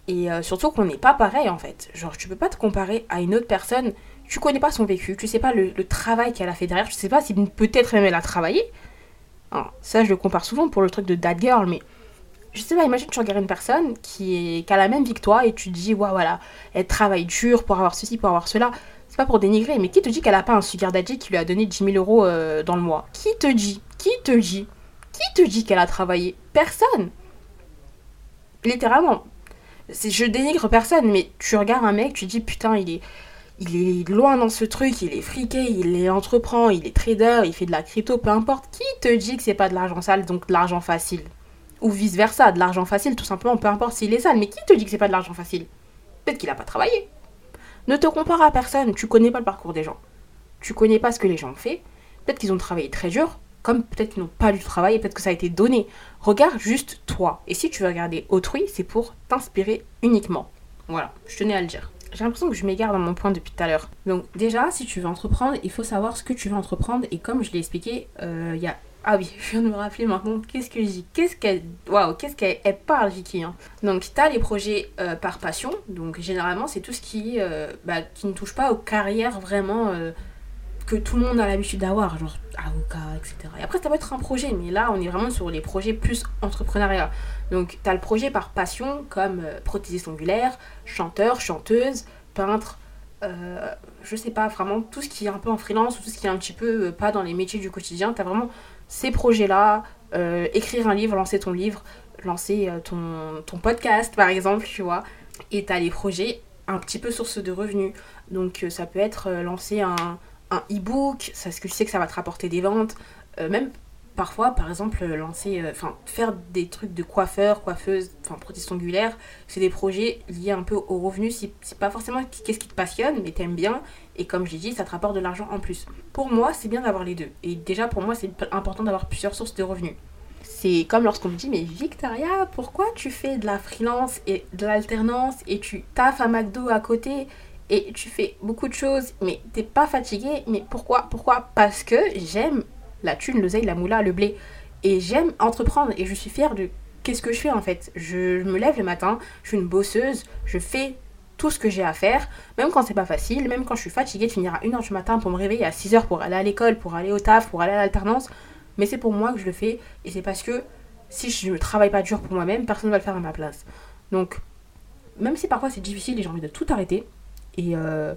Et euh, surtout qu'on n'est pas pareil en fait. Genre, tu peux pas te comparer à une autre personne. Tu connais pas son vécu, tu sais pas le, travail qu'elle a fait derrière, tu sais pas si peut-être même elle a travaillé. ça, je le compare souvent pour le truc de Dad Girl, mais je sais pas, imagine tu regardes une personne qui, a la même vie que toi et tu te dis, ouais, voilà, elle travaille dur pour avoir ceci, pour avoir cela. C'est pas pour dénigrer, mais qui te dit qu'elle a pas un sugar daddy qui lui a donné 10 000 euros euh, dans le mois? Qui te dit? Qui te dit? Qui te dit qu'elle a travaillé? Personne Littéralement. Je dénigre personne, mais tu regardes un mec, tu te dis, putain, il est il est loin dans ce truc, il est friqué, il est entreprend, il est trader, il fait de la crypto, peu importe. Qui te dit que c'est pas de l'argent sale, donc de l'argent facile? Ou vice versa, de l'argent facile, tout simplement, peu importe s'il est sale. Mais qui te dit que c'est pas de l'argent facile? Peut-être qu'il a pas travaillé. Ne te compare à personne, tu connais pas le parcours des gens. Tu connais pas ce que les gens ont fait. Peut-être qu'ils ont travaillé très dur, comme peut-être qu'ils n'ont pas dû travailler, peut-être que ça a été donné. Regarde juste toi. Et si tu veux regarder autrui, c'est pour t'inspirer uniquement. Voilà, je tenais à le dire. J'ai l'impression que je m'égare dans mon point depuis tout à l'heure. Donc déjà, si tu veux entreprendre, il faut savoir ce que tu veux entreprendre. Et comme je l'ai expliqué, euh, il y a ah oui, je viens de me rappeler maintenant qu'est-ce que dis. Qu'est-ce qu'elle. Waouh, qu'est-ce qu'elle parle, Vicky. Hein. Donc, tu as les projets euh, par passion. Donc, généralement, c'est tout ce qui, euh, bah, ne touche pas aux carrières vraiment euh, que tout le monde a l'habitude d'avoir, genre avocat, etc. Et après, ça peut être un projet, mais là, on est vraiment sur les projets plus entrepreneuriat. Donc, tu as le projet par passion, comme prothésiste ongulaire, chanteur, chanteuse, peintre. je sais pas, vraiment tout ce qui est un peu en freelance ou tout ce qui est un petit peu pas dans les métiers du quotidien, tu as vraiment ces projets-là, euh, écrire un livre, lancer ton livre, lancer euh, ton, podcast par exemple, tu vois. Et tu as les projets un petit peu source de revenus. Donc euh, ça peut être lancer un, un e-book, parce que tu sais que ça va te rapporter des ventes. même parfois, par exemple, lancer, enfin faire des trucs de coiffeur, coiffeuse, enfin prothèse ongulaire, c'est des projets liés un peu aux revenus. C'est pas forcément qu'est-ce qui te passionne, mais t'aimes bien et comme je l'ai dit, ça te rapporte de l'argent en plus. Pour moi, c'est bien d'avoir les deux. Et déjà, pour moi, c'est important d'avoir plusieurs sources de revenus. C'est comme lorsqu'on me dit, mais Victoria, pourquoi tu fais de la freelance et de l'alternance et tu taffes à McDo à côté et tu fais beaucoup de choses, mais t'es pas fatigué Mais pourquoi Pourquoi? Parce que j'aime la thune, l'oseille, la moula, le blé. Et j'aime entreprendre et je suis fière de qu'est-ce que je fais en fait. Je me lève le matin, je suis une bosseuse, je fais tout ce que j'ai à faire, même quand c'est pas facile, même quand je suis fatiguée de finir à 1h du matin pour me réveiller à 6h pour aller à l'école, pour aller au taf, pour aller à l'alternance, mais c'est pour moi que je le fais et c'est parce que si je ne travaille pas dur pour moi-même, personne ne va le faire à ma place. Donc, même si parfois c'est difficile et j'ai envie de tout arrêter et euh,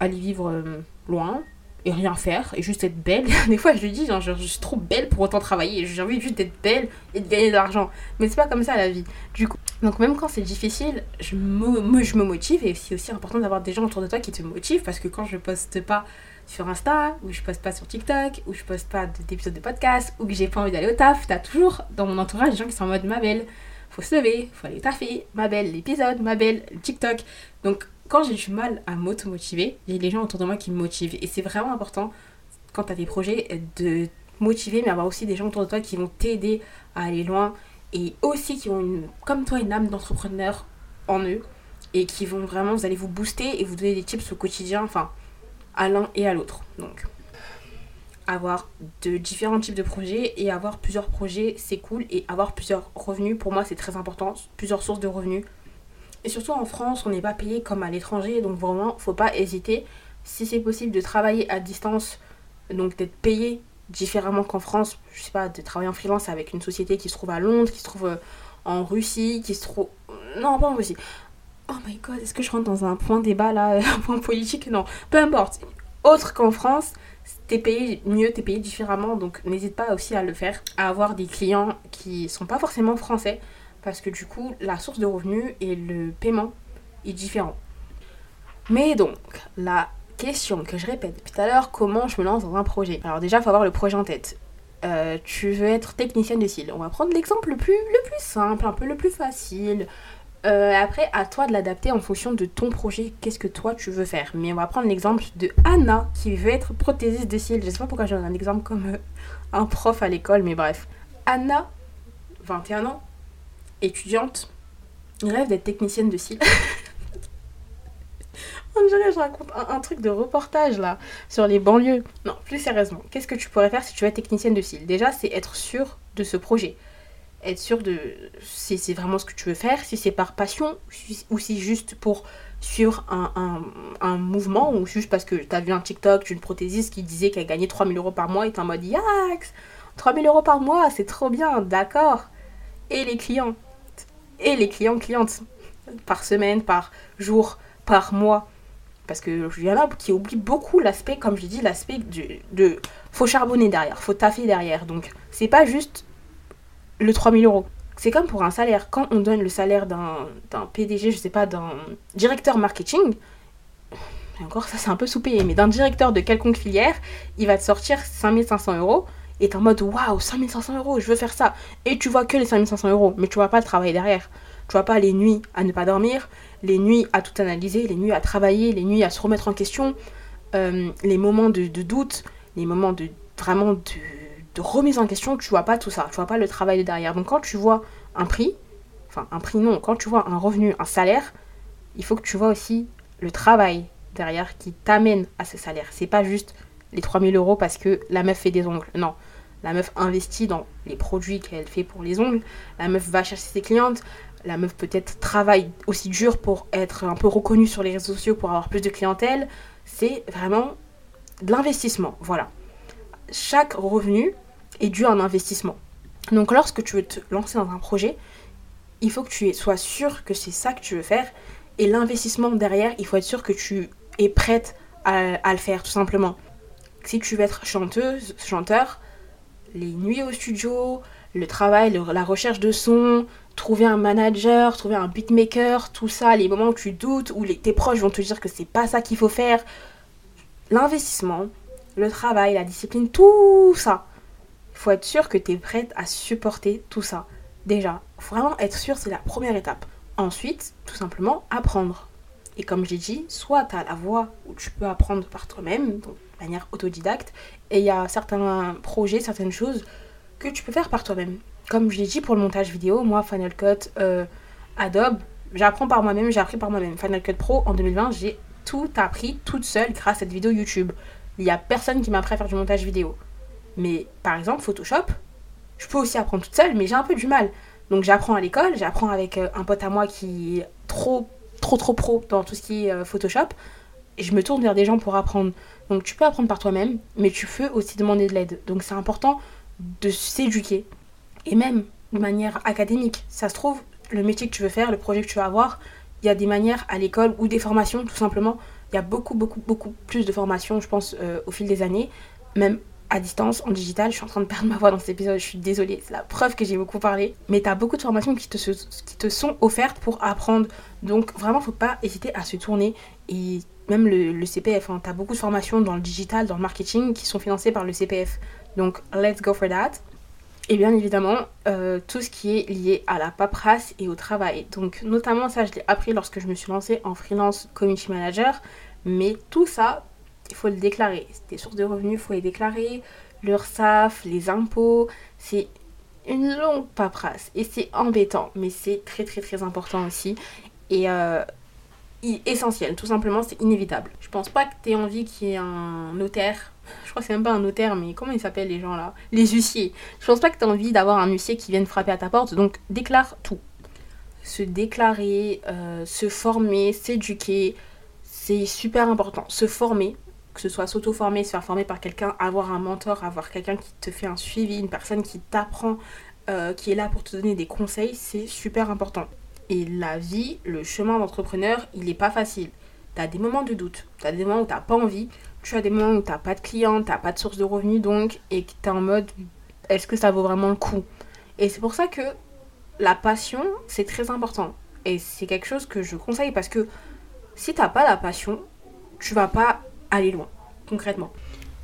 aller vivre euh, loin, et rien faire et juste être belle. Des fois, je lui dis, genre, je, suis trop belle pour autant travailler. J'ai envie juste d'être belle et de gagner de l'argent. Mais c'est pas comme ça la vie. Du coup, donc même quand c'est difficile, je me, je me motive et c'est aussi important d'avoir des gens autour de toi qui te motivent parce que quand je poste pas sur Insta, ou je poste pas sur TikTok, ou je poste pas d'épisodes de podcast, ou que j'ai pas envie d'aller au taf, t'as toujours dans mon entourage des gens qui sont en mode ma belle, faut se lever, faut aller taffer, ma belle, l'épisode, ma belle, le TikTok. Donc quand j'ai du mal à m'auto-motiver, il y a des gens autour de moi qui me motivent. Et c'est vraiment important quand t'as des projets de motiver, mais avoir aussi des gens autour de toi qui vont t'aider à aller loin et aussi qui ont une, comme toi une âme d'entrepreneur en eux et qui vont vraiment, vous allez vous booster et vous donner des tips au quotidien. Enfin, à l'un et à l'autre. Donc, avoir de différents types de projets et avoir plusieurs projets, c'est cool. Et avoir plusieurs revenus, pour moi, c'est très important. Plusieurs sources de revenus. Et surtout en France, on n'est pas payé comme à l'étranger. Donc, vraiment, faut pas hésiter. Si c'est possible de travailler à distance, donc d'être payé différemment qu'en France, je sais pas, de travailler en freelance avec une société qui se trouve à Londres, qui se trouve euh, en Russie, qui se trouve. Non, pas en Russie, Oh my god, est-ce que je rentre dans un point débat là, un point politique? Non, peu importe. Autre qu'en France, t'es payé mieux, t'es payé différemment, donc n'hésite pas aussi à le faire, à avoir des clients qui sont pas forcément français, parce que du coup, la source de revenus et le paiement est différent. Mais donc, la question que je répète depuis tout à l'heure, comment je me lance dans un projet? Alors déjà, il faut avoir le projet en tête. Euh, tu veux être technicienne de cils. On va prendre l'exemple le plus, le plus simple, un peu le plus facile. Euh, après, à toi de l'adapter en fonction de ton projet, qu'est-ce que toi tu veux faire? Mais on va prendre l'exemple de Anna qui veut être prothésiste de cils. Je sais pas pourquoi j'ai un exemple comme euh, un prof à l'école, mais bref. Anna, 21 ans, étudiante, rêve d'être technicienne de cils. On dirait que je raconte un, truc de reportage là sur les banlieues. Non, plus sérieusement, qu'est-ce que tu pourrais faire si tu être technicienne de cils Déjà, c'est être sûr de ce projet être sûr de si c'est vraiment ce que tu veux faire, si c'est par passion ou si juste pour suivre un, un, mouvement ou juste parce que tu as vu un TikTok d'une prothésiste qui disait qu'elle gagnait 3000 euros par mois et t'es en mode Yax 3000 euros par mois, c'est trop bien, d'accord. Et les clients? Et les clients, clientes Par semaine, par jour, par mois. Parce que je viens là qui oublie beaucoup l'aspect, comme je dis, l'aspect de, de. Faut charbonner derrière, faut taffer derrière. Donc, c'est pas juste le 3000 euros. C'est comme pour un salaire. Quand on donne le salaire d'un PDG, je sais pas, d'un directeur marketing, et encore ça c'est un peu sous-payé, mais d'un directeur de quelconque filière, il va te sortir 5500 euros et en mode waouh, 5500 euros, je veux faire ça. Et tu vois que les 5500 euros, mais tu vois pas le travail derrière. Tu vois pas les nuits à ne pas dormir, les nuits à tout analyser, les nuits à travailler, les nuits à se remettre en question, euh, les moments de, doute, les moments de vraiment de remise en question, tu vois pas tout ça, tu vois pas le travail de derrière. Donc quand tu vois un prix, enfin un prix non, quand tu vois un revenu, un salaire, il faut que tu vois aussi le travail derrière qui t'amène à ce salaire. C'est pas juste les 3000 euros parce que la meuf fait des ongles. Non. La meuf investit dans les produits qu'elle fait pour les ongles. La meuf va chercher ses clientes. La meuf peut-être travaille aussi dur pour être un peu reconnue sur les réseaux sociaux pour avoir plus de clientèle. C'est vraiment de l'investissement. Voilà. Chaque revenu est dû à un investissement. Donc lorsque tu veux te lancer dans un projet, il faut que tu sois sûr que c'est ça que tu veux faire. Et l'investissement derrière, il faut être sûr que tu es prête à, le faire, tout simplement. Si tu veux être chanteuse, chanteur, les nuits au studio, le travail, la recherche de son, trouver un manager, trouver un beatmaker, tout ça, les moments où tu doutes, où les, tes proches vont te dire que c'est pas ça qu'il faut faire, l'investissement, le travail, la discipline, tout ça, faut être sûr que tu es prête à supporter tout ça. Déjà, faut vraiment être sûr, c'est la première étape. Ensuite, tout simplement, apprendre. Et comme j'ai dit, soit tu as la voie où tu peux apprendre par toi-même, de manière autodidacte, et il y a certains projets, certaines choses que tu peux faire par toi-même. Comme je l'ai dit pour le montage vidéo, moi, Final Cut, euh, Adobe, j'apprends par moi-même, j'ai appris par moi-même. Final Cut Pro, en 2020, j'ai tout appris toute seule grâce à cette vidéo YouTube. Il n'y a personne qui m'a à faire du montage vidéo. Mais par exemple, Photoshop, je peux aussi apprendre toute seule, mais j'ai un peu du mal. Donc j'apprends à l'école, j'apprends avec euh, un pote à moi qui est trop, trop, trop pro dans tout ce qui est euh, Photoshop. Je me tourne vers des gens pour apprendre. Donc tu peux apprendre par toi-même, mais tu peux aussi demander de l'aide. Donc c'est important de s'éduquer. Et même de manière académique. Ça se trouve, le métier que tu veux faire, le projet que tu vas avoir, il y a des manières à l'école ou des formations tout simplement il y a beaucoup, beaucoup, beaucoup plus de formations, je pense, euh, au fil des années, même distance, en digital. Je suis en train de perdre ma voix dans cet épisode, je suis désolée, c'est la preuve que j'ai beaucoup parlé. Mais tu as beaucoup de formations qui te, qui te sont offertes pour apprendre. Donc vraiment, faut pas hésiter à se tourner. Et même le, CPF, hein, tu as beaucoup de formations dans le digital, dans le marketing qui sont financées par le CPF. Donc let's go for that. Et bien évidemment, euh, tout ce qui est lié à la paperasse et au travail. Donc notamment ça, je l'ai appris lorsque je me suis lancée en freelance community manager. Mais tout ça, il faut le déclarer. Tes sources de revenus, il faut les déclarer. L'URSSAF, les impôts, c'est une longue paperasse. Et c'est embêtant, mais c'est très très très important aussi. Et euh, essentiel, tout simplement, c'est inévitable. Je pense pas que tu aies envie qu'il y ait un notaire. Je crois que c'est même pas un notaire, mais comment ils s'appellent les gens là? Les huissiers. Je pense pas que tu aies envie d'avoir un huissier qui vienne frapper à ta porte, donc déclare tout. Se déclarer, euh, se former, s'éduquer, c'est super important. Se former, que ce soit s'auto-former, se faire former par quelqu'un, avoir un mentor, avoir quelqu'un qui te fait un suivi, une personne qui t'apprend, euh, qui est là pour te donner des conseils, c'est super important. Et la vie, le chemin d'entrepreneur, il n'est pas facile. Tu as des moments de doute, tu as des moments où tu pas envie, tu as des moments où tu pas de clients, tu pas de source de revenus donc, et que tu es en mode est-ce que ça vaut vraiment le coup? Et c'est pour ça que la passion, c'est très important. Et c'est quelque chose que je conseille parce que si tu n'as pas la passion, tu vas pas aller loin, concrètement.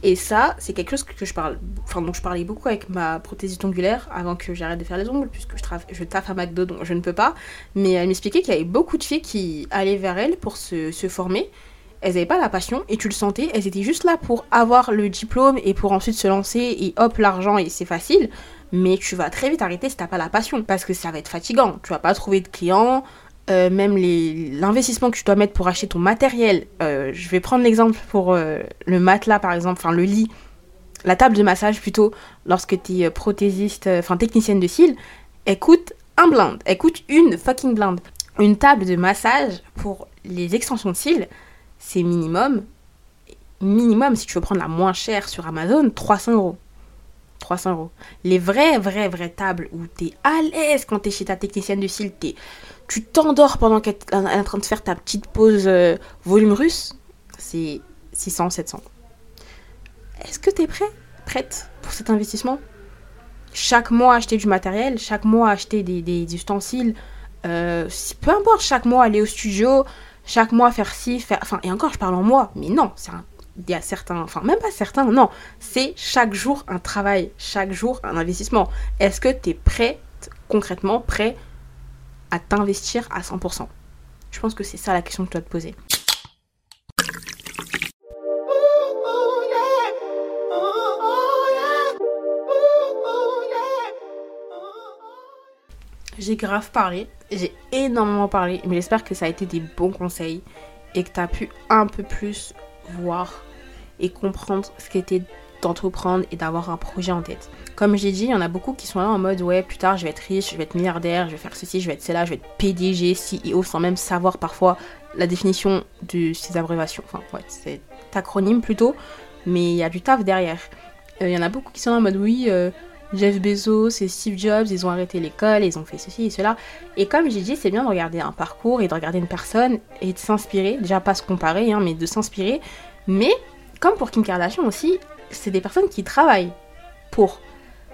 Et ça, c'est quelque chose que je parle. Enfin, donc je parlais beaucoup avec ma prothésiste ongulaire avant que j'arrête de faire les ongles, puisque je, je taffe à McDo, donc je ne peux pas. Mais elle m'expliquait qu'il y avait beaucoup de filles qui allaient vers elle pour se, se former. Elles n'avaient pas la passion, et tu le sentais, elles étaient juste là pour avoir le diplôme et pour ensuite se lancer, et hop, l'argent, et c'est facile. Mais tu vas très vite arrêter si t'as pas la passion, parce que ça va être fatigant. Tu vas pas trouver de clients, euh, même l'investissement que tu dois mettre pour acheter ton matériel. Euh, je vais prendre l'exemple pour euh, le matelas par exemple, enfin le lit, la table de massage plutôt, lorsque tu es prothésiste, enfin technicienne de cils, elle coûte un blind, elle coûte une fucking blinde. Une table de massage pour les extensions de cils, c'est minimum, minimum si tu veux prendre la moins chère sur Amazon, 300 euros. 300 euros. Les vraies, vraies, vraies tables où tu es à l'aise quand tu es chez ta technicienne de cils, es tu t'endors pendant qu'elle est en train de faire ta petite pause euh, volume russe, c'est 600, 700. Est-ce que tu es prêt Prête pour cet investissement? Chaque mois acheter du matériel, chaque mois acheter des, ustensiles, euh, peu importe, chaque mois aller au studio, chaque mois faire ci, faire... Enfin, et encore, je parle en mois, mais non, c'est il y a certains, enfin même pas certains, non, c'est chaque jour un travail, chaque jour un investissement. Est-ce que tu es prêt, concrètement prêt à t'investir à 100% Je pense que c'est ça la question que tu dois te poser. J'ai grave parlé, j'ai énormément parlé, mais j'espère que ça a été des bons conseils et que tu as pu un peu plus voir et comprendre ce qu'était d'entreprendre et d'avoir un projet en tête. Comme j'ai dit, il y en a beaucoup qui sont là en mode ouais, plus tard je vais être riche, je vais être milliardaire, je vais faire ceci, je vais être cela, je vais être PDG, CEO, sans même savoir parfois la définition de ces abréviations. Enfin, ouais, c'est acronyme plutôt, mais il y a du taf derrière. Euh, il y en a beaucoup qui sont là en mode oui, euh, Jeff Bezos et Steve Jobs, ils ont arrêté l'école, ils ont fait ceci et cela. Et comme j'ai dit, c'est bien de regarder un parcours et de regarder une personne et de s'inspirer, déjà pas se comparer, hein, mais de s'inspirer. Mais comme pour Kim Kardashian aussi, c'est des personnes qui travaillent pour.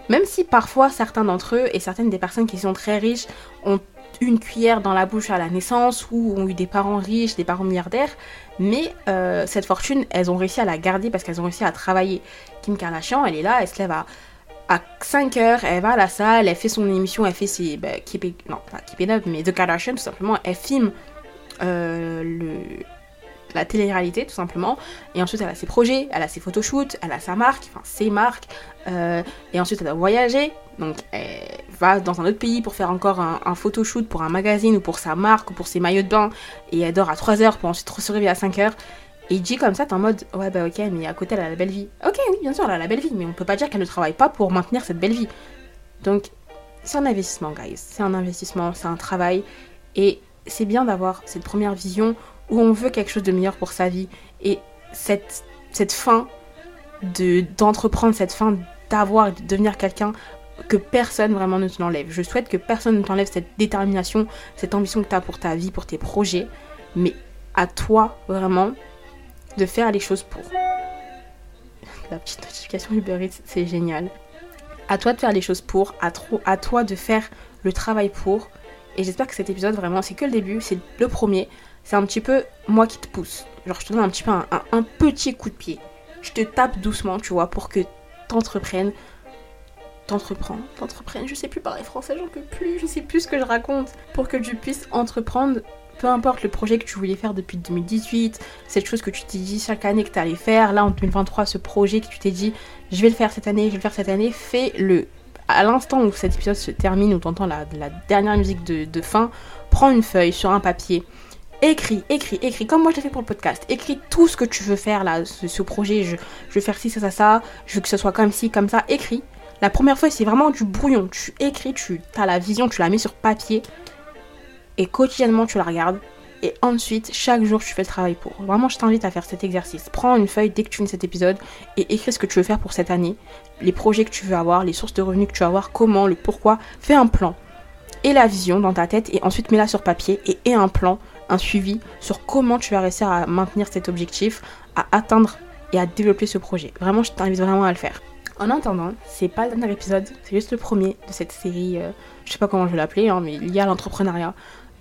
Même si parfois certains d'entre eux et certaines des personnes qui sont très riches ont une cuillère dans la bouche à la naissance ou ont eu des parents riches, des parents milliardaires, mais euh, cette fortune, elles ont réussi à la garder parce qu'elles ont réussi à travailler. Kim Kardashian, elle est là, elle se lève à, à 5 heures, elle va à la salle, elle fait son émission, elle fait ses... Bah, non, pas Keep It Up, mais The Kardashian, tout simplement, elle filme euh, le, la télé-réalité tout simplement. Et ensuite elle a ses projets, elle a ses photoshoots, elle a sa marque, enfin ses marques. Euh, et ensuite elle a voyagé, donc elle va dans un autre pays pour faire encore un, photoshoot pour un magazine ou pour sa marque ou pour ses maillots de bain. Et elle dort à 3 heures pour ensuite se réveiller à 5 heures. Et dit comme ça, t'es en mode ouais bah ok, mais à côté elle a la belle vie. Ok, oui, bien sûr, elle a la belle vie, mais on peut pas dire qu'elle ne travaille pas pour maintenir cette belle vie. Donc c'est un investissement, guys. C'est un investissement, c'est un travail. Et c'est bien d'avoir cette première vision où on veut quelque chose de meilleur pour sa vie. Et cette, fin d'entreprendre, cette fin d'avoir de devenir quelqu'un que personne vraiment ne te l'enlève. Je souhaite que personne ne t'enlève cette détermination, cette ambition que tu as pour ta vie, pour tes projets. Mais à toi, vraiment, de faire les choses pour. La petite notification Uber Eats, c'est génial. À toi de faire les choses pour, à, à toi de faire le travail pour. Et j'espère que cet épisode, vraiment, c'est que le début, c'est le premier. C'est un petit peu moi qui te pousse. Genre, je te donne un petit peu un, un petit coup de pied. Je te tape doucement, tu vois, pour que t'entreprennes t'entreprends, t'entreprennes, je sais plus parler français, j'en peux plus, je sais plus ce que je raconte, pour que tu puisses entreprendre, peu importe le projet que tu voulais faire depuis 2018, cette chose que tu t'es dit chaque année que tu allais faire, là en 2023, ce projet que tu t'es dit, je vais le faire cette année, je vais le faire cette année, fais-le. À l'instant où cet épisode se termine, où t'entends la, la dernière musique de, fin, prends une feuille sur un papier, écris, écris, écris, comme moi je l'ai fait pour le podcast. Écris tout ce que tu veux faire là, ce, projet. Je, veux faire ci, ça, ça, ça. Je veux que ce soit comme ci, comme ça. Écris. La première fois, c'est vraiment du brouillon. Tu écris, tu as la vision, tu la mets sur papier. Et quotidiennement, tu la regardes. Et ensuite, chaque jour, tu fais le travail pour. Vraiment, je t'invite à faire cet exercice. Prends une feuille dès que tu finis cet épisode et écris ce que tu veux faire pour cette année, les projets que tu veux avoir, les sources de revenus que tu veux avoir, comment, le pourquoi. Fais un plan et la vision dans ta tête et ensuite mets-la sur papier et aie un plan, un suivi sur comment tu vas réussir à maintenir cet objectif, à atteindre et à développer ce projet. Vraiment, je t'invite vraiment à le faire. En attendant, c'est pas le dernier épisode, c'est juste le premier de cette série, euh, je sais pas comment je vais l'appeler, hein, mais lié à l'entrepreneuriat.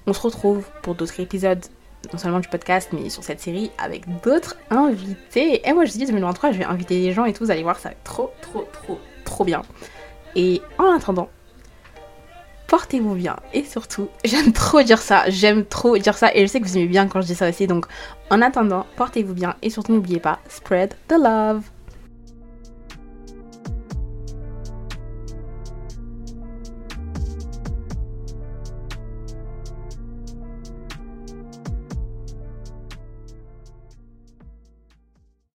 On se retrouve pour d'autres épisodes, non seulement du podcast, mais sur cette série avec d'autres invités. Et moi je dis 2023, je vais inviter des gens et tout, vous allez voir, ça va être trop, trop, trop, trop bien. Et en attendant, portez-vous bien. Et surtout, j'aime trop dire ça, j'aime trop dire ça, et je sais que vous aimez bien quand je dis ça aussi, donc en attendant, portez-vous bien, et surtout n'oubliez pas, spread the love.